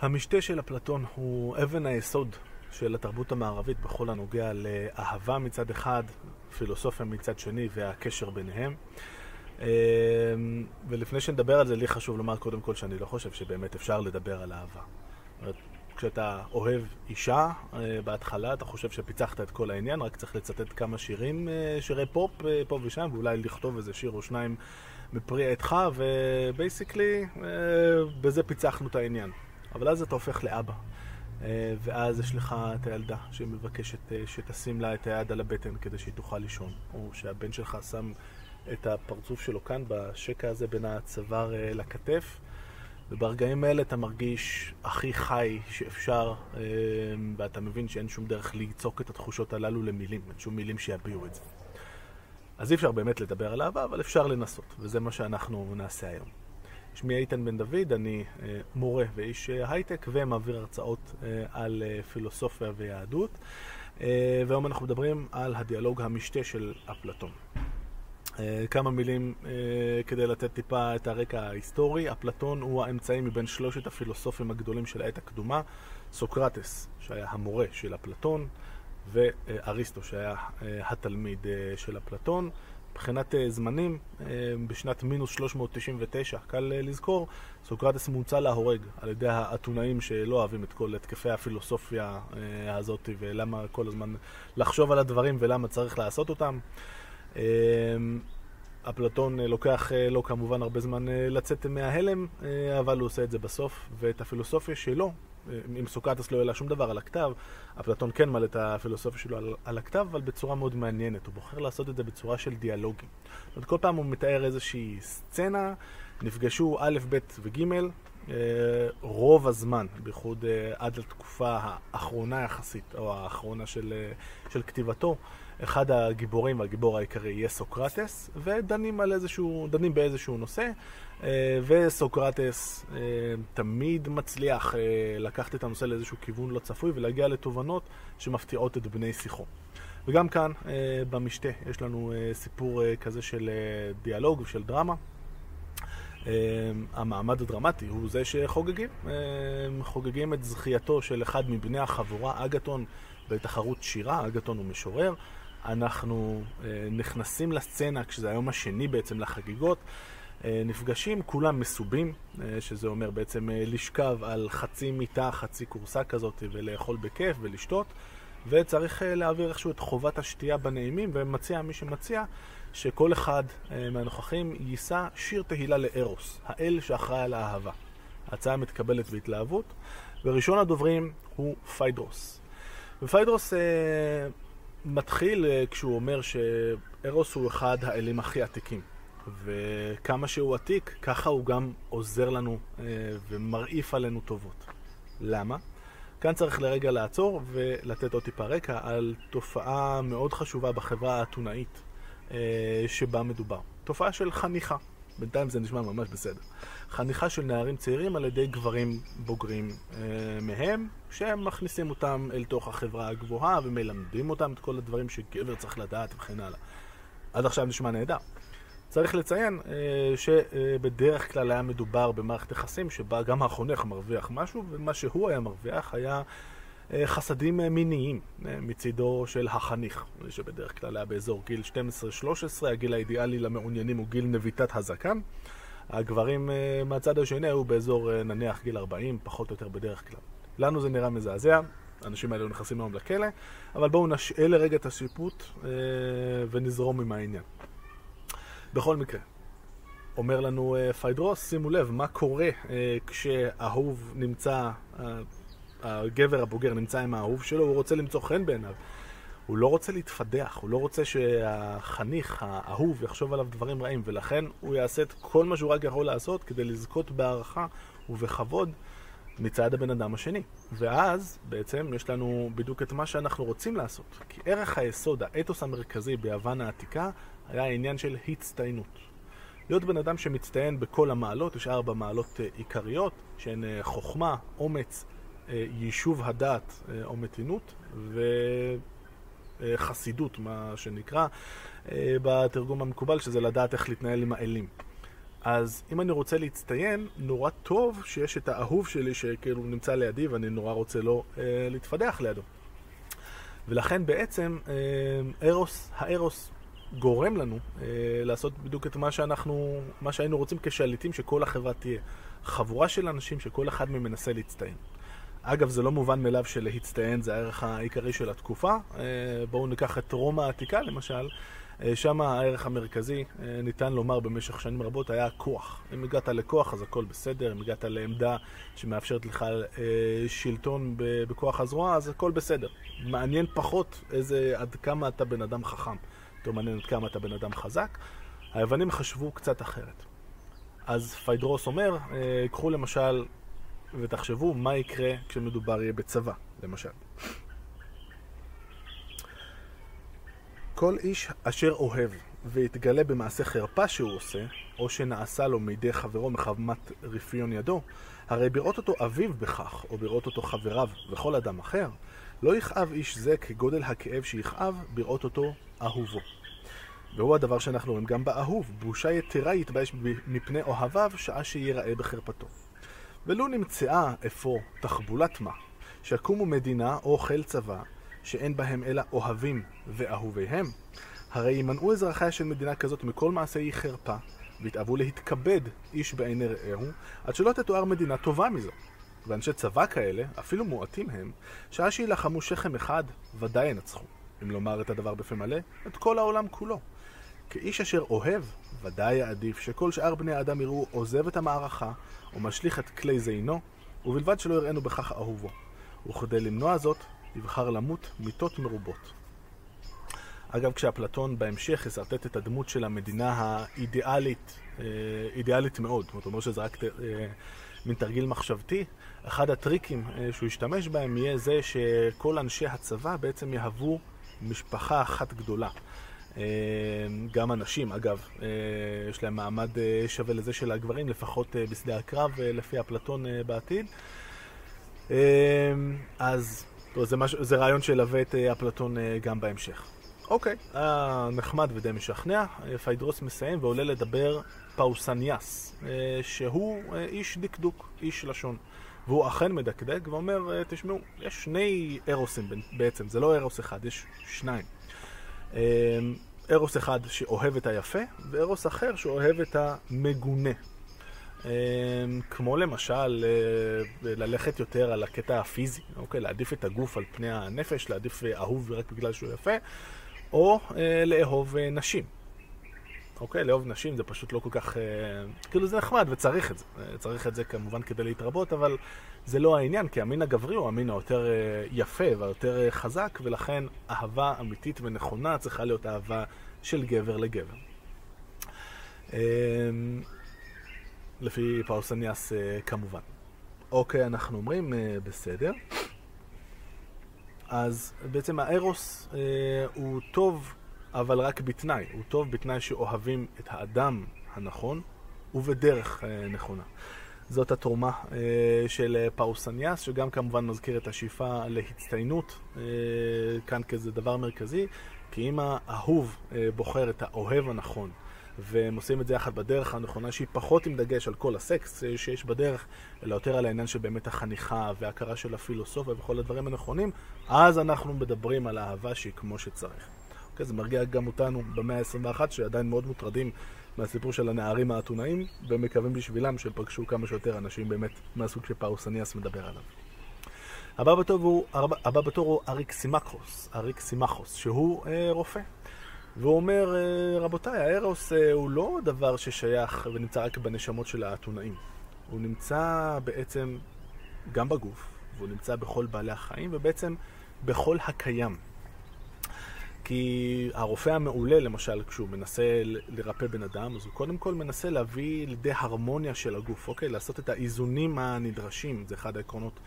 המשתה של אפלטון הוא אבן היסוד של התרבות המערבית בכל הנוגע לאהבה מצד אחד, פילוסופיה מצד שני והקשר ביניהם. אמ, ולפני שנדבר על זה, לי חשוב לומר קודם כל שאני לא חושב שבאמת אפשר לדבר על אהבה. כשאתה אוהב אישה אה, בהתחלה, אתה חושב שפיצחת את כל העניין, רק צריך לצטט כמה שירים, אה, שירי פופ אה, פה ושם, ואולי לכתוב איזה שיר או שניים מפרי עטך, ובייסיקלי בזה פיצחנו את העניין. אבל אז אתה הופך לאבא. ואז יש לך את הילדה שמבקשת שתשים לה את היד על הבטן כדי שהיא תוכל לישון, או שהבן שלך שם את הפרצוף שלו כאן בשקע הזה בין הצוואר לכתף. וברגעים האלה אתה מרגיש הכי חי שאפשר, אה, ואתה מבין שאין שום דרך ליצוק את התחושות הללו למילים, אין שום מילים שיביעו את זה. אז אי אפשר באמת לדבר על אהבה, אבל אפשר לנסות, וזה מה שאנחנו נעשה היום. שמי איתן בן דוד, אני אה, מורה ואיש אה, הייטק ומעביר הרצאות על פילוסופיה ויהדות. והיום אנחנו מדברים על הדיאלוג המשתה של אפלטון. אה, כמה מילים כדי לתת טיפה את הרקע ההיסטורי. אפלטון הוא האמצעי מבין שלושת הפילוסופים הגדולים של העת הקדומה. סוקרטס, שהיה המורה של אפלטון, ואריסטו, שהיה התלמיד של אפלטון. מבחינת uh, זמנים, uh, בשנת מינוס 399, קל uh, לזכור, סוקרטס מוצא להורג על ידי האתונאים שלא אוהבים את כל התקפי הפילוסופיה הזאת, ולמה כל הזמן לחשוב על הדברים ולמה צריך לעשות אותם. אפלטון אה, לוקח אה, לו כמובן הרבה זמן אה, לצאת מההלם, אבל הוא עושה את זה בסוף, ואת הפילוסופיה שלו, אם סוקרטס לא העלה שום דבר על הכתב, אפלטון כן מעלה את הפילוסופיה שלו על, על הכתב, אבל בצורה מאוד מעניינת. הוא בוחר לעשות את זה בצורה של דיאלוגים. זאת אומרת, כל פעם הוא מתאר איזושהי סצנה, נפגשו א', ב' וג', רוב הזמן, בייחוד עד לתקופה האחרונה יחסית, או האחרונה של, של כתיבתו, אחד הגיבורים והגיבור העיקרי יהיה סוקרטס, ודנים על איזשהו, דנים באיזשהו נושא, אה, וסוקרטס אה, תמיד מצליח אה, לקחת את הנושא לאיזשהו כיוון לא צפוי ולהגיע לתובנות שמפתיעות את בני שיחו. וגם כאן במשתה יש לנו סיפור כזה של דיאלוג ושל דרמה. המעמד הדרמטי הוא זה שחוגגים. חוגגים את זכייתו של אחד מבני החבורה, אגתון, בתחרות שירה, אגתון הוא משורר. אנחנו אה, נכנסים לסצנה, כשזה היום השני בעצם לחגיגות, אה, נפגשים, כולם מסובים, אה, שזה אומר בעצם לשכב על חצי מיטה, חצי כורסה כזאת ולאכול בכיף ולשתות, וצריך להעביר איכשהו את חובת השתייה בנעימים, ומציע מי שמציע שכל אחד מהנוכחים יישא שיר תהילה לארוס, האל שאחראי על האהבה. ההצעה מתקבלת בהתלהבות, וראשון הדוברים הוא פיידרוס. ופיידרוס מתחיל אה, כשהוא אומר שארוס הוא אחד האלים הכי עתיקים. וכמה שהוא עתיק, ככה הוא גם עוזר לנו אה, ומרעיף עלינו טובות. למה? כאן צריך לרגע לעצור ולתת עוד טיפה רקע על תופעה מאוד חשובה בחברה האתונאית אה, שבה מדובר. תופעה של חניכה. בינתיים זה נשמע ממש בסדר. חניכה של נערים צעירים על ידי גברים בוגרים אה, מהם, שהם מכניסים אותם אל תוך החברה הגבוהה ומלמדים אותם את כל הדברים שגבר צריך לדעת וכן הלאה. עד עכשיו נשמע נהדר. צריך לציין אה, שבדרך כלל היה מדובר במערכת יחסים שבה גם החונך מרוויח משהו, ומה שהוא היה מרוויח היה אה, חסדים אה, מיניים מצידו של החניך, שבדרך כלל היה באזור גיל 12-13, הגיל האידיאלי למעוניינים הוא גיל נביטת הזקן. הגברים מהצד השני היו באזור נניח גיל 40, פחות או יותר בדרך כלל. לנו זה נראה מזעזע, האנשים האלה נכנסים היום לכלא, אבל בואו נשאל לרגע את השיפוט ונזרום עם העניין. בכל מקרה, אומר לנו פיידרוס, שימו לב, מה קורה כשאהוב נמצא הגבר הבוגר נמצא עם האהוב שלו, הוא רוצה למצוא חן בעיניו. הוא לא רוצה להתפדח, הוא לא רוצה שהחניך, האהוב, יחשוב עליו דברים רעים, ולכן הוא יעשה את כל מה שהוא רק יכול לעשות כדי לזכות בהערכה ובכבוד מצד הבן אדם השני. ואז בעצם יש לנו בדיוק את מה שאנחנו רוצים לעשות. כי ערך היסוד, האתוס המרכזי ביוון העתיקה, היה העניין של הצטיינות. להיות בן אדם שמצטיין בכל המעלות, יש ארבע מעלות אה, עיקריות, שהן אה, חוכמה, אומץ, אה, יישוב הדעת או מתינות וחסידות, מה שנקרא, בתרגום המקובל, שזה לדעת איך להתנהל עם האלים. אז אם אני רוצה להצטיין, נורא טוב שיש את האהוב שלי שכאילו נמצא לידי ואני נורא רוצה לו אה, להתפדח לידו. ולכן בעצם אה, ארוס, הארוס גורם לנו אה, לעשות בדיוק את מה שאנחנו, מה שהיינו רוצים כשליטים שכל החברה תהיה. חבורה של אנשים שכל אחד מהם מנסה להצטיין. אגב, זה לא מובן מאליו שלהצטיין זה הערך העיקרי של התקופה. אה, בואו ניקח את רומא העתיקה למשל. אה, שם הערך המרכזי, אה, ניתן לומר במשך שנים רבות, היה כוח. אם הגעת לכוח אז הכל בסדר, אם הגעת לעמדה שמאפשרת לך שלטון בכוח הזרוע אז הכל בסדר. מעניין פחות איזה, עד כמה אתה בן אדם חכם. יותר מעניין עד כמה אתה בן אדם חזק. היוונים חשבו קצת אחרת. אז פיידרוס אומר, קחו למשל ותחשבו מה יקרה כשמדובר יהיה בצבא, למשל. כל איש אשר אוהב ויתגלה במעשה חרפה שהוא עושה, או שנעשה לו מידי חברו מחמת רפיון ידו, הרי בראות אותו אביו בכך, או בראות אותו חבריו וכל אדם אחר, לא יכאב איש זה כגודל הכאב שיכאב בראות אותו אהובו. והוא הדבר שאנחנו רואים גם באהוב, בושה יתרה יתבייש מפני אוהביו שעה שיראה בחרפתו. ולו נמצאה אפוא תחבולת מה, שיקומו מדינה או חיל צבא, שאין בהם אלא אוהבים ואהוביהם, הרי ימנעו אזרחיה של מדינה כזאת מכל מעשי חרפה, ויתאבו להתכבד איש בעיני רעהו, עד שלא תתואר מדינה טובה מזו. ואנשי צבא כאלה, אפילו מועטים הם, שעה שיילחמו שכם אחד, ודאי ינצחו. אם לומר את הדבר בפה מלא, את כל העולם כולו. כאיש אשר אוהב, ודאי יעדיף שכל שאר בני האדם יראו עוזב את המערכה, ומשליך את כלי זינו, ובלבד שלא יראינו בכך אהובו. וכדי למנוע זאת, יבחר למות מיתות מרובות. אגב, כשאפלטון בהמשך ישרטט את הדמות של המדינה האידיאלית, אה, אידיאלית מאוד, זאת אומרת שזה רק אה, מין תרגיל מחשבתי, אחד הטריקים אה, שהוא ישתמש בהם יהיה זה שכל אנשי הצבא בעצם יהוו משפחה אחת גדולה. גם הנשים, אגב, יש להם מעמד שווה לזה של הגברים, לפחות בשדה הקרב, לפי אפלטון בעתיד. אז זה, מש... זה רעיון שילווה את אפלטון גם בהמשך. אוקיי, נחמד ודי משכנע. פיידרוס מסיים ועולה לדבר פאוסניאס, שהוא איש דקדוק, איש לשון. והוא אכן מדקדק ואומר, תשמעו, יש שני ארוסים בעצם, זה לא ארוס אחד, יש שניים. ארוס אחד שאוהב את היפה, וארוס אחר שאוהב את המגונה. כמו למשל ללכת יותר על הקטע הפיזי, אוקיי? להעדיף את הגוף על פני הנפש, להעדיף אהוב רק בגלל שהוא יפה, או אה, לאהוב אה, נשים. אוקיי, לאהוב נשים זה פשוט לא כל כך... אה, כאילו זה נחמד וצריך את זה. אה, צריך את זה כמובן כדי להתרבות, אבל זה לא העניין, כי המין הגברי הוא המין היותר אה, יפה והיותר אה, חזק, ולכן אהבה אמיתית ונכונה צריכה להיות אהבה של גבר לגבר. אה, לפי פאוסניאס אה, כמובן. אוקיי, אנחנו אומרים אה, בסדר. אז בעצם הארוס אה, הוא טוב, אבל רק בתנאי. הוא טוב בתנאי שאוהבים את האדם הנכון ובדרך אה, נכונה. זאת התרומה אה, של פאוסניאס, שגם כמובן מזכיר את השאיפה להצטיינות אה, כאן כזה דבר מרכזי, כי אם האהוב אה, בוחר את האוהב הנכון, והם עושים את זה יחד בדרך הנכונה שהיא פחות עם דגש על כל הסקס אה, שיש בדרך, אלא יותר על העניין של באמת החניכה וההכרה של הפילוסופיה וכל הדברים הנכונים, אז אנחנו מדברים על אהבה שהיא כמו שצריך. אוקיי, זה מרגיע גם אותנו במאה ה-21 שעדיין מאוד מוטרדים מהסיפור של הנערים האתונאים ומקווים בשבילם שהם פגשו כמה שיותר אנשים באמת מהסוג שפאוסניאס מדבר עליו. הבא בתור הוא, הבא בתור הוא אריק סימחוס, אריק סימחוס, שהוא אה, רופא. והוא אומר, אה, רבותיי, הארוס אה, הוא לא דבר ששייך ונמצא רק בנשמות של האתונאים. הוא נמצא בעצם גם בגוף, והוא נמצא בכל בעלי החיים, ובעצם בכל הקיים. כי הרופא המעולה, למשל, כשהוא מנסה לרפא בן אדם, אז הוא קודם כל מנסה להביא לידי הרמוניה של הגוף, אוקיי? לעשות את האיזונים הנדרשים, זה אחד העקרונות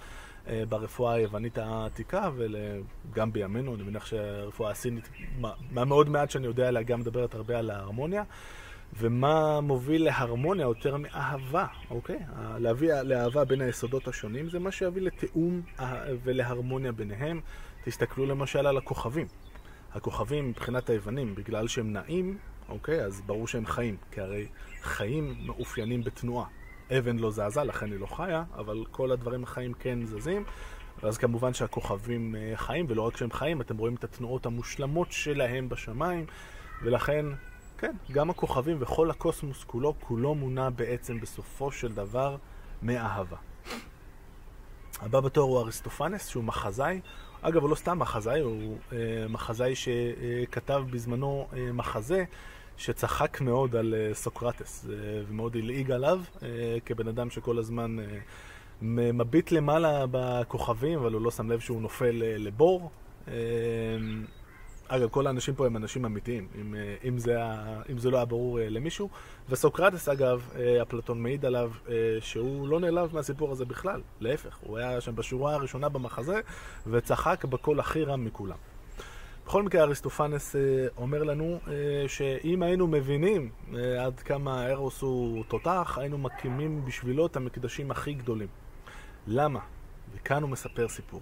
אה, ברפואה היוונית העתיקה וגם בימינו, אני מניח שהרפואה הסינית, מהמאוד מעט שאני יודע עליה, גם מדברת הרבה על ההרמוניה. ומה מוביל להרמוניה יותר מאהבה, אוקיי? להביא לאהבה בין היסודות השונים זה מה שיביא לתיאום ולהרמוניה ביניהם. תסתכלו למשל על הכוכבים. הכוכבים מבחינת היוונים, בגלל שהם נעים, אוקיי? אז ברור שהם חיים, כי הרי חיים מאופיינים בתנועה. אבן לא זזה, לכן היא לא חיה, אבל כל הדברים החיים כן זזים. ואז כמובן שהכוכבים אה, חיים, ולא רק שהם חיים, אתם רואים את התנועות המושלמות שלהם בשמיים, ולכן, כן, גם הכוכבים וכל הקוסמוס כולו, כולו מונע בעצם בסופו של דבר מאהבה. הבא בתור הוא אריסטופנס, שהוא מחזאי. אגב, הוא לא סתם מחזאי, הוא אה, מחזאי שכתב בזמנו אה, מחזה שצחק מאוד על אה, סוקרטס, אה, ומאוד הלעיג עליו, אה, כבן אדם שכל הזמן אה, מביט למעלה בכוכבים, אבל הוא לא שם לב שהוא נופל אה, לבור. אגב, כל האנשים פה הם אנשים אמיתיים, אם, אה, אם, זה, אם זה לא היה ברור אה, למישהו. וסוקרטס, אגב, אה, אפלטון מעיד עליו שהוא לא נעלב מהסיפור הזה בכלל, להפך, הוא היה שם בשורה הראשונה במחזה וצחק בקול הכי רם מכולם. בכל מקרה, אריסטופנס אומר לנו שאם היינו מבינים עד כמה ארוס הוא תותח, היינו מקימים בשבילו את המקדשים הכי גדולים. למה? וכאן הוא מספר סיפור.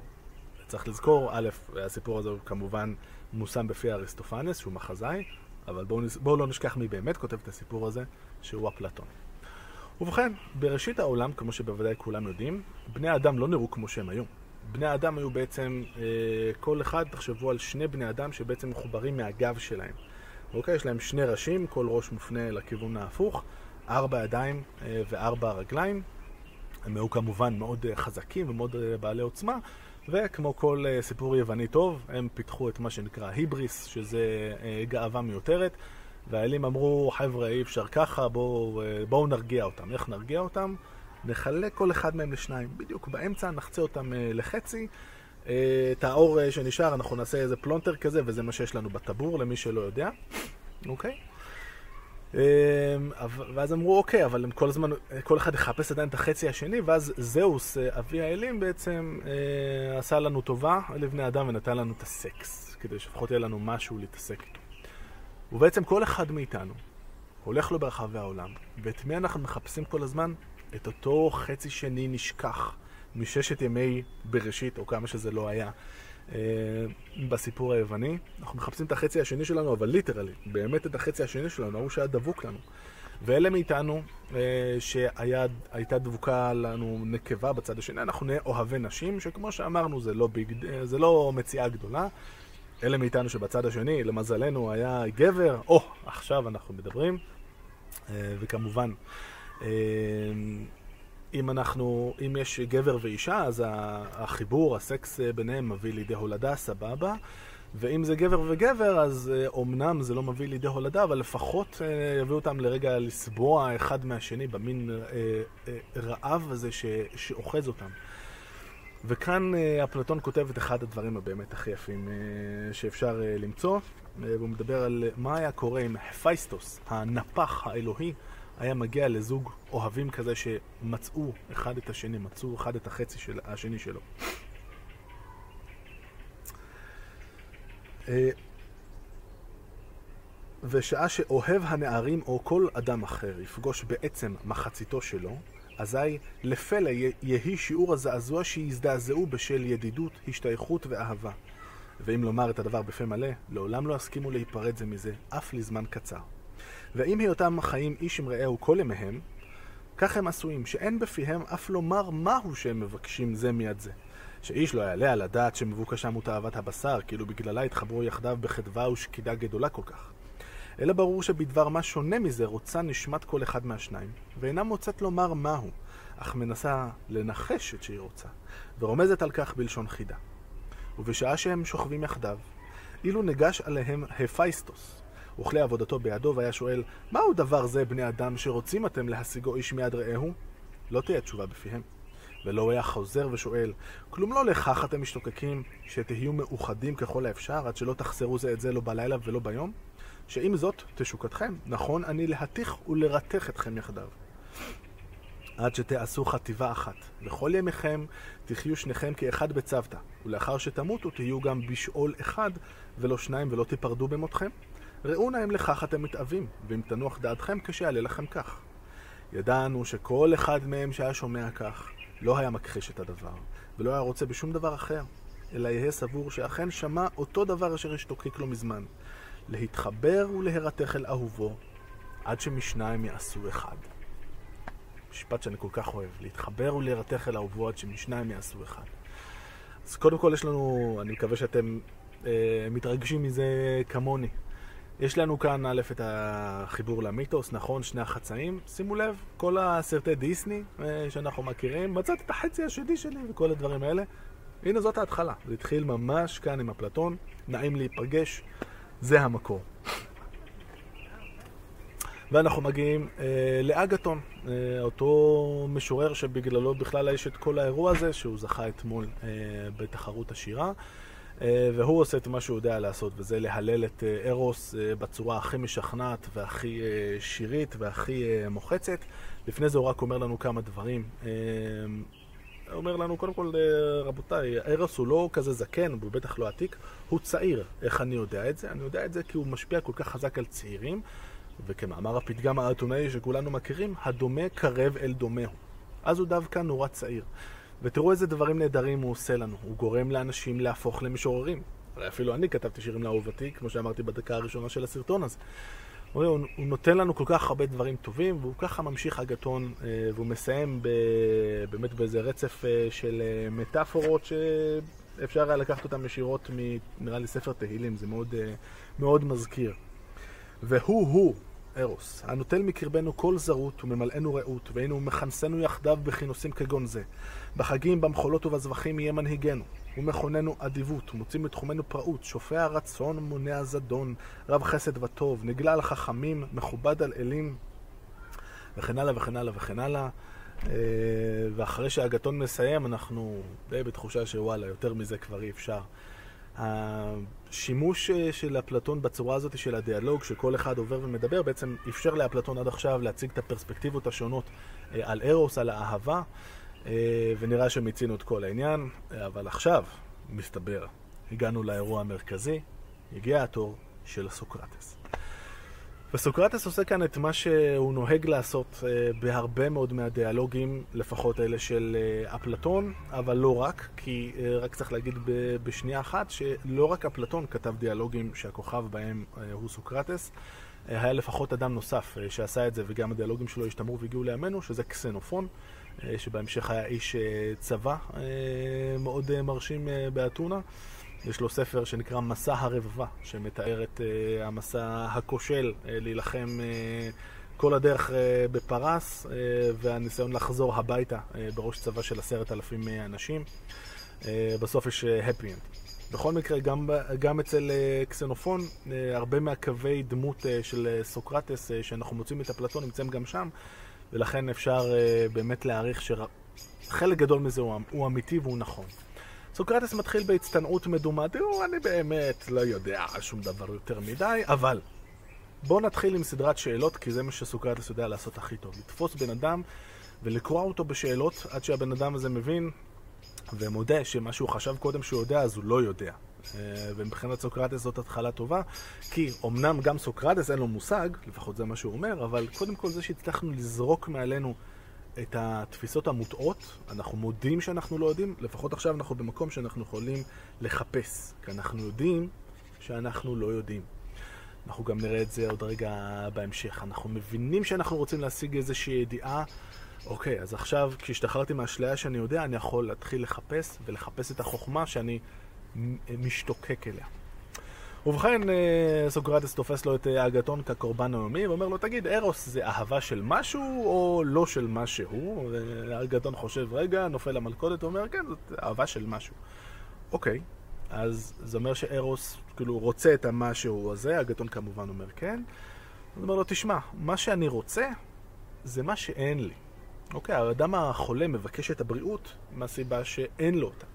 צריך לזכור, א', הסיפור הזה הוא כמובן מושם בפי אריסטופנס, שהוא מחזאי, אבל בואו בוא לא נשכח מי באמת כותב את הסיפור הזה, שהוא אפלטון. ובכן, בראשית העולם, כמו שבוודאי כולם יודעים, בני האדם לא נראו כמו שהם היו. בני האדם היו בעצם, אה, כל אחד, תחשבו על שני בני אדם שבעצם מחוברים מהגב שלהם. אוקיי? יש להם שני ראשים, כל ראש מופנה לכיוון ההפוך, ארבע ידיים אה, וארבע רגליים. הם היו כמובן מאוד אה, חזקים ומאוד אה, בעלי עוצמה, וכמו כל uh, סיפור יווני טוב, הם פיתחו את מה שנקרא היבריס, שזה uh, גאווה מיותרת, והאלים אמרו, חבר'ה, אי אפשר ככה, בואו uh, בוא נרגיע אותם. איך נרגיע אותם? נחלק כל אחד מהם לשניים. בדיוק באמצע נחצה אותם לחצי. את האור שנשאר, אנחנו נעשה איזה פלונטר כזה, וזה מה שיש לנו בטבור, למי שלא יודע. אוקיי? Okay? אמ, ואז אמרו, אוקיי, אבל הם כל הזמן, כל אחד יחפש עדיין את החצי השני, ואז זהוס, אה, אבי האלים, בעצם אה, עשה לנו טובה לבני אדם ונתן לנו את הסקס, כדי שלפחות יהיה לנו משהו להתעסק איתו. ובעצם כל אחד מאיתנו הולך לו ברחבי העולם, ואת מי אנחנו מחפשים כל הזמן? את אותו חצי שני נשכח מששת ימי בראשית, או כמה שזה לא היה. אה, בסיפור היווני. אנחנו מחפשים את החצי השני שלנו, אבל literally, באמת את החצי השני שלנו, ההוא שהיה דבוק לנו. ואלה מאיתנו אה, שהייתה דבוקה לנו נקבה בצד השני, אנחנו נהיה אוהבי נשים, שכמו שאמרנו זה לא, big, אה, זה לא מציאה גדולה. אלה מאיתנו שבצד השני, למזלנו, היה גבר, או, עכשיו אנחנו מדברים. וכמובן, אם אנחנו, אם יש גבר ואישה, אז החיבור, הסקס אה, ביניהם מביא לידי הולדה, סבבה. ואם זה גבר וגבר, אז אומנם אה, זה לא מביא לידי הולדה, אבל לפחות אה, יביאו אותם לרגע לסבוע אחד מהשני במין רעב הזה שאוחז אותם. וכאן אפלטון כותב את אחד הדברים הבאמת הכי יפים שאפשר למצוא, והוא מדבר על מה היה קורה אם הפייסטוס, הנפח האלוהי, היה מגיע לזוג אוהבים כזה שמצאו אחד את השני, מצאו אחד את החצי של השני שלו. אה, ושעה שאוהב הנערים או כל אדם אחר יפגוש בעצם מחציתו שלו, אזי לפלא יהי שיעור הזעזוע שיזדעזעו בשל ידידות, השתייכות ואהבה. ואם לומר את הדבר בפה מלא, לעולם לא יסכימו להיפרד זה מזה, אף לזמן קצר. ואם היותם חיים איש עם רעהו כל ימיהם, כך הם עשויים, שאין בפיהם אף לומר מהו שהם מבקשים זה מיד זה. שאיש לא יעלה על הדעת שמבוקשם הוא תאוות הבשר, כאילו בגללה התחברו יחדיו בחדווה ושקידה גדולה כל כך. אלא ברור שבדבר מה שונה מזה רוצה נשמת כל אחד מהשניים, ואינה מוצאת לומר מהו, אך מנסה לנחש את שהיא רוצה, ורומזת על כך בלשון חידה. ובשעה שהם שוכבים יחדיו, אילו ניגש עליהם הפייסטוס, וכלי עבודתו בידו, והיה שואל, מהו דבר זה, בני אדם, שרוצים אתם להשיגו איש מיד רעהו? לא תהיה תשובה בפיהם. ולא היה חוזר ושואל, כלום לא לכך אתם משתוקקים, שתהיו מאוחדים ככל האפשר, עד שלא תחסרו זה את זה לא בלילה ולא ביום? שעם זאת, תשוקתכם, נכון אני להתיך ולרתך אתכם יחדיו. עד שתעשו חטיבה אחת. וכל ימיכם תחיו שניכם כאחד בצוותא, ולאחר שתמותו תהיו גם בשאול אחד, ולא שניים, ולא תיפרדו במותכם. ראו נא אם לכך אתם מתאווים, ואם תנוח דעתכם כשיעלה לכם כך. ידענו שכל אחד מהם שהיה שומע כך, לא היה מכחיש את הדבר, ולא היה רוצה בשום דבר אחר, אלא יהא סבור שאכן שמע אותו דבר אשר השתוקק לו מזמן, להתחבר ולהירתך אל אהובו, עד שמשניים יעשו אחד. משפט שאני כל כך אוהב, להתחבר ולהירתך אל אהובו עד שמשניים יעשו אחד. אז קודם כל יש לנו, אני מקווה שאתם אה, מתרגשים מזה כמוני. יש לנו כאן א' את החיבור למיתוס, נכון, שני החצאים. שימו לב, כל הסרטי דיסני אה, שאנחנו מכירים, מצאתי את החצי השני שלי וכל הדברים האלה. הנה זאת ההתחלה, זה התחיל ממש כאן עם אפלטון, נעים להיפגש, זה המקור. ואנחנו מגיעים אה, לאגתון, אה, אותו משורר שבגללו בכלל יש את כל האירוע הזה, שהוא זכה אתמול אה, בתחרות השירה. אה, והוא עושה את מה שהוא יודע לעשות, וזה להלל את אה, ארוס אה, בצורה הכי משכנעת והכי שירית והכי מוחצת. לפני זה הוא רק אומר לנו כמה דברים. הוא אומר לנו, קודם כל, רבותיי, ארוס הוא לא כזה זקן, הוא בטח לא עתיק, הוא צעיר. איך אני יודע את זה? אני יודע את זה כי הוא משפיע כל כך חזק על צעירים, וכמאמר הפתגם האתונאי שכולנו מכירים, הדומה קרב אל דומהו. אז הוא דווקא נורא צעיר. ותראו איזה דברים נהדרים הוא עושה לנו. הוא גורם לאנשים להפוך למשוררים. הרי אפילו אני כתבתי שירים לאהובתי, כמו שאמרתי בדקה הראשונה של הסרטון הזה. הוא, הוא נותן לנו כל כך הרבה דברים טובים, והוא ככה ממשיך אגתון, אה, והוא מסיים ב, באמת באיזה רצף אה, של אה, מטאפורות שאפשר היה לקחת אותן ישירות מנראה לי ספר תהילים, זה מאוד, מאוד מזכיר. והוא-הוא, ארוס, הנוטל מקרבנו כל זרות וממלאנו רעות, והנה מכנסנו יחדיו בכינוסים כגון זה. בחגים, במחולות ובזבחים יהיה מנהיגנו. הוא מכוננו אדיבות, מוציא מתחומנו פראות, שופע רצון, מונע זדון, רב חסד וטוב, נגלה על חכמים, מכובד על אלים, וכן הלאה וכן הלאה וכן הלאה. אה, ואחרי שהגתון מסיים, אנחנו די בתחושה שוואלה, יותר מזה כבר אי אפשר. השימוש אה, של אפלטון בצורה הזאת של הדיאלוג, שכל אחד עובר ומדבר, בעצם אפשר לאפלטון עד עכשיו להציג את הפרספקטיבות השונות אה, על ארוס, על האהבה, אה, ונראה שמיצינו את כל העניין, אבל עכשיו, מסתבר, הגענו לאירוע המרכזי, הגיע התור של סוקרטס. וסוקרטס עושה כאן את מה שהוא נוהג לעשות אה, בהרבה מאוד מהדיאלוגים, לפחות אלה של אה, אפלטון, אבל לא רק, כי רק צריך להגיד בשנייה אחת שלא רק אפלטון כתב דיאלוגים שהכוכב בהם הוא סוקרטס, היה לפחות אדם נוסף שעשה את זה, וגם הדיאלוגים שלו השתמרו והגיעו לימינו, שזה קסנופון. אה, שבהמשך היה איש אה, צבא אה, מאוד מרשים באתונה. יש לו ספר שנקרא מסע הרבבה, שמתאר את המסע הכושל להילחם כל הדרך בפרס והניסיון לחזור הביתה בראש צבא של עשרת אלפים אנשים. בסוף יש happy end. בכל מקרה, גם, גם אצל קסנופון, הרבה מהקווי דמות של סוקרטס שאנחנו מוצאים את אפלטון נמצאים גם שם. ולכן אפשר uh, באמת להעריך שחלק גדול מזה הוא, הוא אמיתי והוא נכון. סוקרטס מתחיל בהצטנעות מדומה, תראו, אני באמת לא יודע שום דבר יותר מדי, אבל בואו נתחיל עם סדרת שאלות, כי זה מה שסוקרטס יודע לעשות הכי טוב. לתפוס בן אדם ולקרוע אותו בשאלות עד שהבן אדם הזה מבין ומודה שמה שהוא חשב קודם שהוא יודע, אז הוא לא יודע. אה, ומבחינת סוקרטס זאת התחלה טובה, כי אמנם גם סוקרטס אין לו מושג, לפחות זה מה שהוא אומר, אבל קודם כל זה שהצלחנו לזרוק מעלינו את התפיסות המוטעות, אנחנו מודים שאנחנו לא יודעים, לפחות עכשיו אנחנו במקום שאנחנו יכולים לחפש, כי אנחנו יודעים שאנחנו לא יודעים. אנחנו גם נראה את זה עוד רגע בהמשך. אנחנו מבינים שאנחנו רוצים להשיג איזושהי ידיעה. אוקיי, אז עכשיו, כשהשתחררתי מהאשליה שאני יודע, אני יכול להתחיל לחפש, ולחפש את החוכמה שאני משתוקק אליה. ובכן, אה, סוקרטס תופס לו את אה, אגתון כקורבן היומי ואומר לו, תגיד, ארוס זה אהבה של משהו או לא של משהו? ואגתון חושב, רגע, נופל למלכודת, הוא אומר, כן, זאת אהבה של משהו. אוקיי, אז זה אומר שארוס כאילו רוצה את המשהו הזה, אגתון כמובן אומר כן. הוא אומר לו, תשמע, מה שאני רוצה זה מה שאין לי. אוקיי, האדם החולה מבקש את הבריאות מהסיבה שאין לו אותה.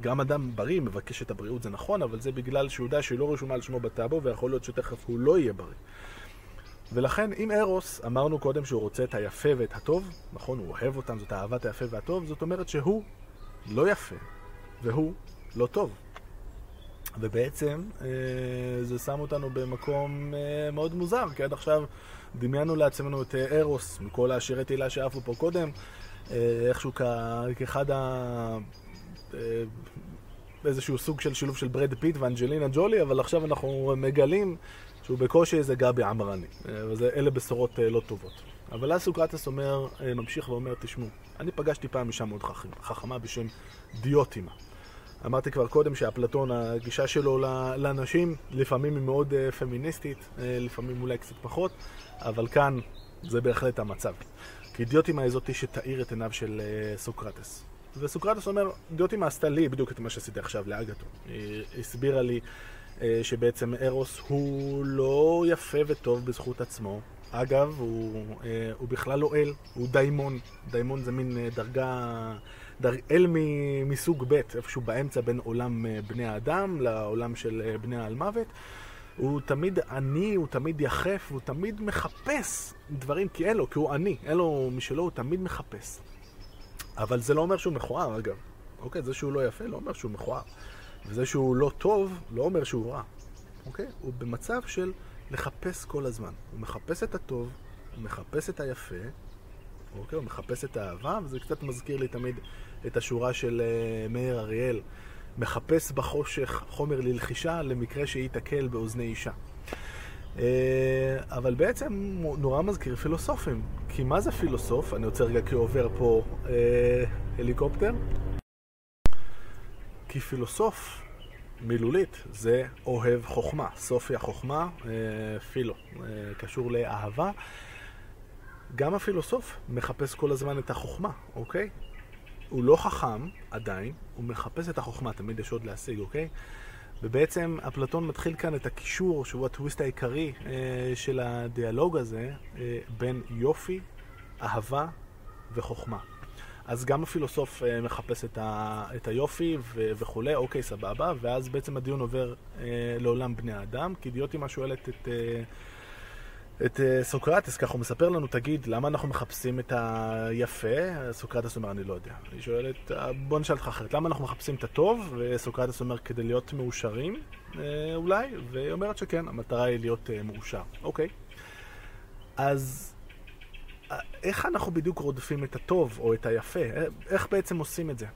גם אדם בריא מבקש את הבריאות, זה נכון, אבל זה בגלל שהוא יודע שהיא לא רשומה על שמו בטאבו, ויכול להיות שתכף הוא לא יהיה בריא. ולכן, אם ארוס, אמרנו קודם שהוא רוצה את היפה ואת הטוב, נכון, הוא אוהב אותם, זאת אהבת היפה והטוב, זאת אומרת שהוא לא יפה, והוא לא טוב. ובעצם אה, זה שם אותנו במקום אה, מאוד מוזר, כי עד עכשיו דמיינו לעצמנו את אה, ארוס, מכל השירי תהילה שעפו פה קודם, איכשהו כאחד ה... איזשהו סוג של שילוב של ברד פיט ואנג'לינה ג'ולי, אבל עכשיו אנחנו מגלים שהוא בקושי איזה גבי עמרני. ואלה בשורות לא טובות. אבל אז סוקרטס אומר, ממשיך ואומר, תשמעו, אני פגשתי פעם אישה מאוד חכמה בשם דיוטימה. אמרתי כבר קודם שאפלטון, הגישה שלו לנשים לפעמים היא מאוד פמיניסטית, לפעמים אולי קצת פחות, אבל כאן זה בהחלט המצב. כי דיוטימה היא זאתי שתאיר את עיניו של סוקרטס. וסוקרטס אומר, דיוטימה עשתה לי בדיוק את מה שעשיתי עכשיו לאגתו. היא הסבירה לי שבעצם ארוס הוא לא יפה וטוב בזכות עצמו. אגב, הוא, הוא בכלל לא אל, הוא דיימון. דיימון זה מין דרגה, דר, אל מסוג ב', איפשהו באמצע בין עולם בני האדם לעולם של בני האלמוות. הוא תמיד עני, הוא תמיד יחף, הוא תמיד מחפש דברים, כי אין לו, כי הוא עני, אין לו משלו, הוא תמיד מחפש. אבל זה לא אומר שהוא מכוער, אגב. אוקיי, זה שהוא לא יפה לא אומר שהוא מכוער. וזה שהוא לא טוב לא אומר שהוא רע. אוקיי? הוא במצב של לחפש כל הזמן. הוא מחפש את הטוב, הוא מחפש את היפה, אוקיי? הוא מחפש את האהבה, וזה קצת מזכיר לי תמיד את השורה של uh, מאיר אריאל. מחפש בחושך חומר ללחישה למקרה שייתקל באוזני אישה. אבל בעצם הוא נורא מזכיר פילוסופים. כי מה זה פילוסוף? אני רוצה רגע כעובר פה אה, הליקופטר. כי פילוסוף, מילולית, זה אוהב חוכמה. סופי החוכמה, אה, פילו, אה, קשור לאהבה. גם הפילוסוף מחפש כל הזמן את החוכמה, אוקיי? הוא לא חכם עדיין, הוא מחפש את החוכמה, תמיד יש עוד להשיג, אוקיי? ובעצם אפלטון מתחיל כאן את הקישור, שהוא הטוויסט העיקרי אה, של הדיאלוג הזה, אה, בין יופי, אהבה וחוכמה. אז גם הפילוסוף אה, מחפש את, ה, את היופי ו, וכולי, אוקיי, סבבה, ואז בעצם הדיון עובר אה, לעולם בני האדם, כי דיוטימה שואלת את... אה, את אה, סוקרטס, ככה הוא מספר לנו, תגיד, למה אנחנו מחפשים את היפה? סוקרטס אומר, אני לא יודע. היא שואלת, אה, בוא נשאל אותך אחרת, למה אנחנו מחפשים את הטוב? וסוקרטס אומר, כדי להיות מאושרים, אה, אולי? והיא אומרת שכן, המטרה היא להיות מאושר. אוקיי. אז איך אנחנו בדיוק רודפים את הטוב או את היפה? איך בעצם עושים את זה?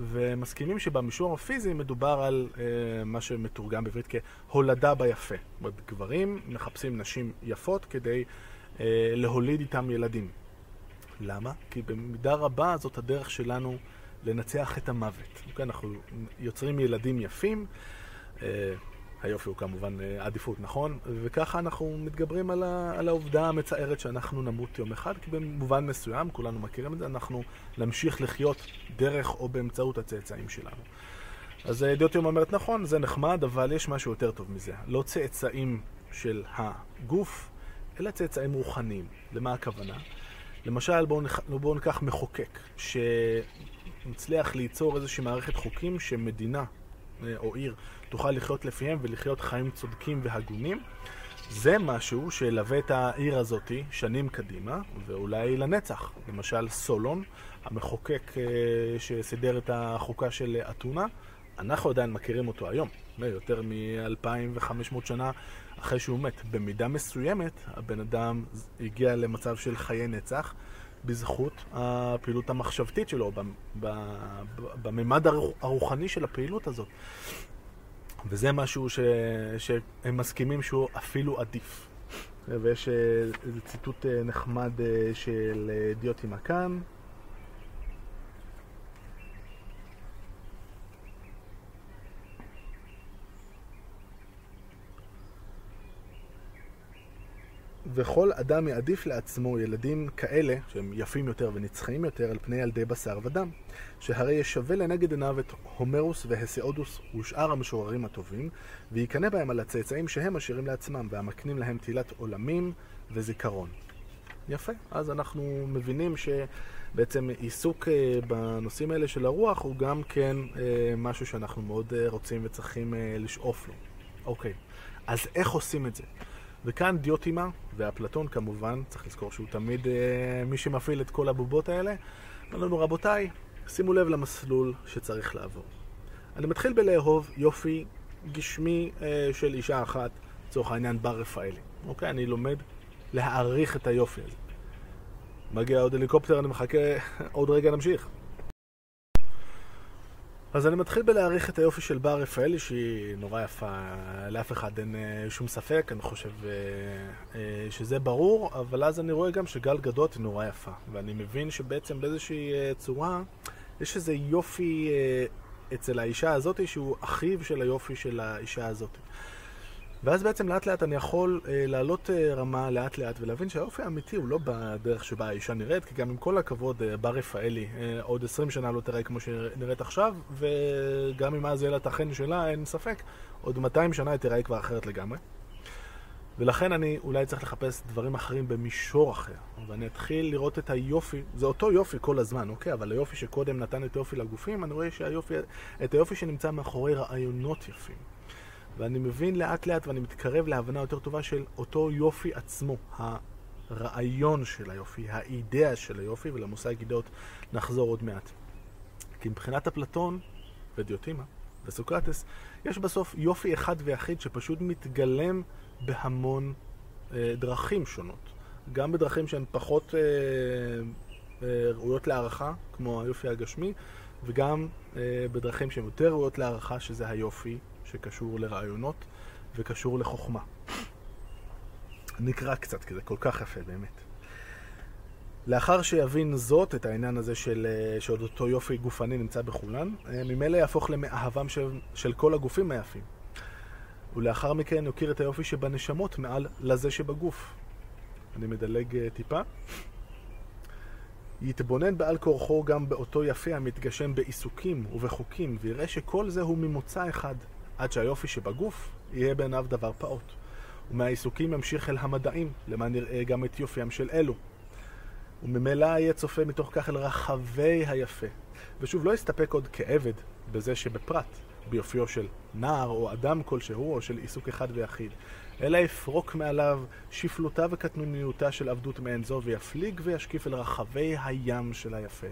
ומסכימים שבמישור הפיזי מדובר על אה, מה שמתורגם בעברית כהולדה ביפה. גברים מחפשים נשים יפות כדי אה, להוליד איתם ילדים. למה? כי במידה רבה זאת הדרך שלנו לנצח את המוות. אוקיי? אנחנו יוצרים ילדים יפים. אה, היופי הוא כמובן אה, עדיפות, נכון? וככה אנחנו מתגברים על, ה, על העובדה המצערת שאנחנו נמות יום אחד, כי במובן מסוים, כולנו מכירים את זה, אנחנו נמשיך לחיות דרך או באמצעות הצאצאים שלנו. אז אה, דיוטיום אומרת, נכון, זה נחמד, אבל יש משהו יותר טוב מזה. לא צאצאים של הגוף, אלא צאצאים רוחניים. למה הכוונה? למשל, בואו נח... בוא ניקח מחוקק, שמצליח ליצור איזושהי מערכת חוקים שמדינה אה, או עיר תוכל לחיות לפיהם ולחיות חיים צודקים והגונים. זה משהו שילווה את העיר הזאת שנים קדימה, ואולי לנצח. למשל סולון, המחוקק אה, שסידר את החוקה של אתונה, אנחנו עדיין מכירים אותו היום, יותר מ-2500 שנה אחרי שהוא מת. במידה מסוימת, הבן אדם הגיע למצב של חיי נצח. בזכות הפעילות המחשבתית שלו, בממד הרוחני של הפעילות הזאת. וזה משהו ש... שהם מסכימים שהוא אפילו עדיף. ויש אה, איזה ציטוט אה, נחמד אה, של דיוטימה כאן. וכל אדם יעדיף לעצמו ילדים כאלה, שהם יפים יותר ונצחיים יותר, על פני ילדי בשר ודם, שהרי ישווה לנגד עיניו את הומרוס והסיאודוס ושאר המשוררים הטובים, ויקנא בהם על הצאצאים שהם משאירים לעצמם, והמקנים להם תהילת עולמים וזיכרון. יפה, אז אנחנו מבינים שבעצם עיסוק אה, בנושאים האלה של הרוח הוא גם כן אה, משהו שאנחנו מאוד אה, רוצים וצריכים לשאוף לו. אוקיי, אז איך עושים את זה? וכאן דיוטימה, ואפלטון כמובן, צריך לזכור שהוא תמיד אה, מי שמפעיל את כל הבובות האלה, אומר לנו רבותיי, שימו לב למסלול שצריך לעבור. אני מתחיל בלאהוב יופי גשמי אה, של אישה אחת, לצורך העניין בר רפאלי. אוקיי? אני לומד להעריך את היופי הזה. מגיע עוד הליקופטר, אני מחכה, עוד רגע נמשיך. אז אני מתחיל בלהעריך את היופי של בר רפאלי, שהיא נורא יפה, לאף אחד אין אה, שום ספק, אני חושב אה, אה, שזה ברור, אבל אז אני רואה גם שגל גדות היא נורא יפה, ואני מבין שבעצם באיזושהי צורה יש איזה יופי אצל האישה הזאת שהוא אחיו של היופי של האישה הזאת. ואז בעצם לאט לאט אני יכול אה, לעלות אה, רמה לאט לאט ולהבין שהאופי האמיתי הוא לא בדרך שבה האישה נראית, כי גם עם כל הכבוד, אה, בר רפאלי אה, עוד 20 שנה לא תראה כמו שנראית עכשיו, וגם אם אז יהיה לה את החן שלה, אין ספק, עוד 200 שנה היא תראה כבר אחרת לגמרי. ולכן אני אולי צריך לחפש דברים אחרים במישור אחר. ואני אתחיל לראות את היופי, זה אותו יופי כל הזמן, אוקיי? אבל היופי שקודם נתן את היופי לגופים, אני רואה שהיופי, את היופי שנמצא מאחורי רעיונות יפים. ואני מבין לאט לאט ואני מתקרב להבנה יותר טובה של אותו יופי עצמו, הרעיון של היופי, האידאה של היופי, ולמושג אידאות נחזור עוד מעט. כי מבחינת אפלטון ודיוטימה וסוקרטס, יש בסוף יופי אחד ויחיד שפשוט מתגלם בהמון אה, דרכים שונות. גם בדרכים שהן פחות אה, אה, ראויות להערכה, כמו היופי הגשמי, וגם אה, בדרכים שהן יותר ראויות להערכה, שזה היופי שקשור לרעיונות וקשור לחוכמה. נקרא קצת, כי זה כל כך יפה באמת. לאחר שיבין זאת, את העניין הזה של, אה, שעוד אותו יופי גופני נמצא בכולן, אה, ממילא יהפוך למאהבם של, של כל הגופים היפים. ולאחר מכן יוקיר את היופי שבנשמות מעל לזה שבגוף. אני מדלג אה, טיפה. יתבונן בעל כורחו גם באותו יפה המתגשם בעיסוקים ובחוקים, ויראה שכל זה הוא ממוצא אחד, עד שהיופי שבגוף יהיה בעיניו דבר פעוט. ומהעיסוקים ימשיך אל המדעים, למען נראה גם את יופיים של אלו. וממילא יהיה צופה מתוך כך אל רחבי היפה. ושוב, לא יסתפק עוד כעבד בזה שבפרט, ביופיו של נער או אדם כלשהו, או של עיסוק אחד ויחיד, אלא יפרוק מעליו שפלותה וקטנוניותה של עבדות מעין זו, ויפליג וישקיף אל רחבי הים של היפה.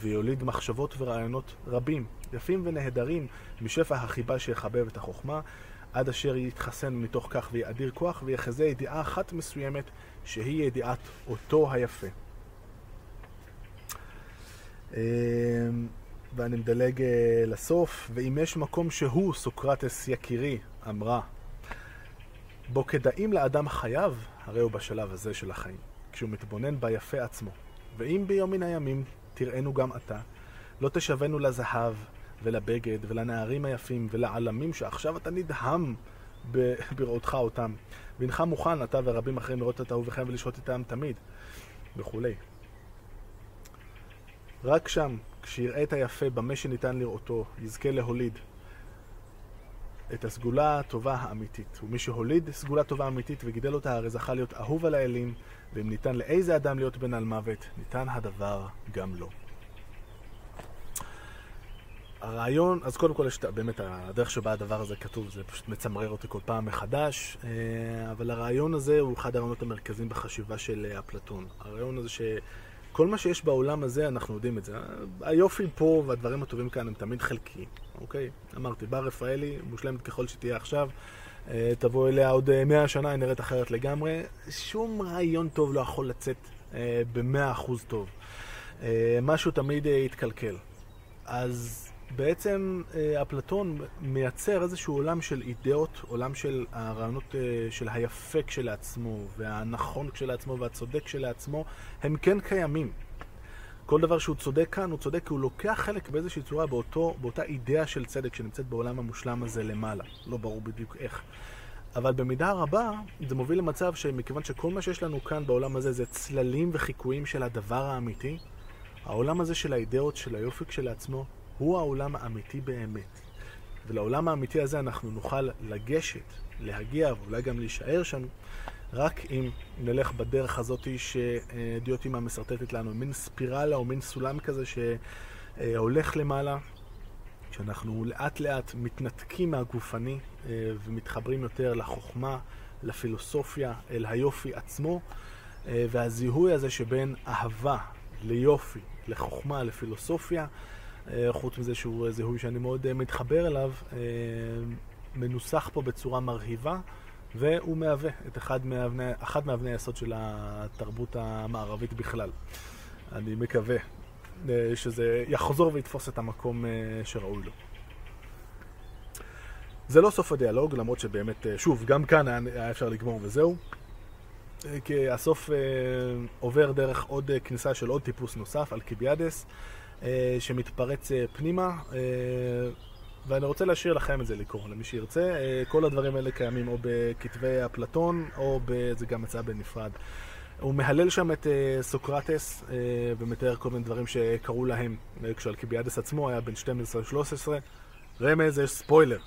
ויוליד מחשבות ורעיונות רבים, יפים ונהדרים, משפע החיבה שיחבב את החוכמה, עד אשר יתחסן מתוך כך ויאדיר כוח, ויחזה ידיעה אחת מסוימת, שהיא ידיעת אותו היפה. אמ, ואני מדלג אה, לסוף, ואם יש מקום שהוא, סוקרטס יקירי, אמרה, בו כדאים לאדם חייו, הרי הוא בשלב הזה של החיים, כשהוא מתבונן ביפה עצמו. ואם ביום מן הימים תראינו גם אתה, לא תשבנו לזהב ולבגד ולנערים היפים ולעלמים שעכשיו אתה נדהם בראותך אותם. והנך מוכן, אתה ורבים אחרים לראות את אהוביכם ולשהות איתם תמיד, וכולי. רק שם, כשיראה את היפה במה שניתן לראותו, יזכה להוליד את הסגולה הטובה האמיתית. ומי שהוליד סגולה טובה אמיתית וגידל אותה, הרי זכה להיות אהוב על האלים, ואם ניתן לאיזה אדם להיות בן על מוות, ניתן הדבר גם לו. הרעיון, אז קודם כל יש באמת הדרך שבה הדבר הזה כתוב, זה פשוט מצמרר אותי כל פעם מחדש, אה, אבל הרעיון הזה הוא אחד הרעיונות המרכזיים בחשיבה של אה, אפלטון. הרעיון הזה שכל מה שיש בעולם הזה, אנחנו יודעים את זה. היופי פה והדברים הטובים כאן הם תמיד חלקיים, אוקיי? אמרתי, בר רפאלי, מושלמת ככל שתהיה עכשיו, תבוא אליה עוד מאה שנה, היא נראית אחרת לגמרי. שום רעיון טוב לא יכול לצאת במאה אחוז טוב. משהו תמיד יתקלקל. אז בעצם אה, אפלטון מייצר איזשהו עולם של אידאות, עולם של הרעיונות אה, של היפה כשלעצמו, והנכון כשלעצמו והצודק כשלעצמו, הם כן קיימים. כל דבר שהוא צודק כאן, הוא צודק כי הוא לוקח חלק באיזושהי צורה באותו, באותה אידאה של צדק שנמצאת בעולם המושלם הזה למעלה. לא ברור בדיוק איך. אבל במידה רבה זה מוביל למצב שמכיוון שכל מה שיש לנו כאן בעולם הזה זה צללים וחיקויים של הדבר האמיתי, העולם הזה של האידאות, של היופי כשלעצמו, הוא העולם האמיתי באמת. ולעולם האמיתי הזה אנחנו נוכל לגשת, להגיע ואולי גם להישאר שם, רק אם נלך בדרך הזאת שדיוטימה משרטטת לנו, מין ספירלה או מין סולם כזה שהולך למעלה, שאנחנו לאט לאט מתנתקים מהגופני אה, ומתחברים יותר לחוכמה, לפילוסופיה, אל היופי עצמו, אה, והזיהוי הזה שבין אהבה ליופי, לחוכמה, לפילוסופיה, אה, חוץ מזה שהוא זיהוי שאני מאוד מתחבר אליו, מנוסח פה בצורה מרהיבה, והוא מהווה את אחד מאבני, אחת מאבני היסוד של התרבות המערבית בכלל. אני מקווה. שזה יחזור ויתפוס את המקום שראוי לו. זה לא סוף הדיאלוג, למרות שבאמת, שוב, גם כאן היה אפשר לגמור וזהו. כי הסוף עובר דרך עוד כניסה של עוד טיפוס נוסף, אלקיביאדס, שמתפרץ פנימה. ואני רוצה להשאיר לכם את זה לקרוא, למי שירצה. כל הדברים האלה קיימים או בכתבי אפלטון, או זה גם יצא בנפרד. הוא מהלל שם את סוקרטס ומתאר כל מיני דברים שקרו להם כשאלקיביאדס עצמו היה בן 12-13. רמז, יש ספוילר.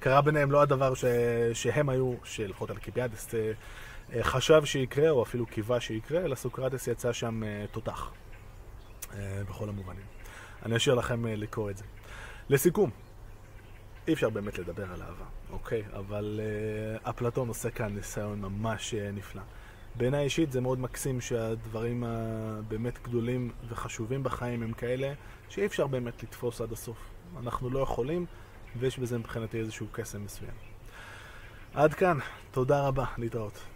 קרה ביניהם לא הדבר ש... שהם היו, שלפחות אלקיביאדס חשב שיקרה, או אפילו קיווה שיקרה, אלא סוקרטס יצא שם תותח. בכל המובנים. אני אשאיר לכם לקרוא את זה. לסיכום, אי אפשר באמת לדבר על אהבה, אוקיי? אבל uh, אפלטון עושה כאן ניסיון ממש uh, נפלא. בעיניי אישית זה מאוד מקסים שהדברים הבאמת גדולים וחשובים בחיים הם כאלה שאי אפשר באמת לתפוס עד הסוף. אנחנו לא יכולים, ויש בזה מבחינתי איזשהו קסם מסוים. עד כאן, תודה רבה, להתראות.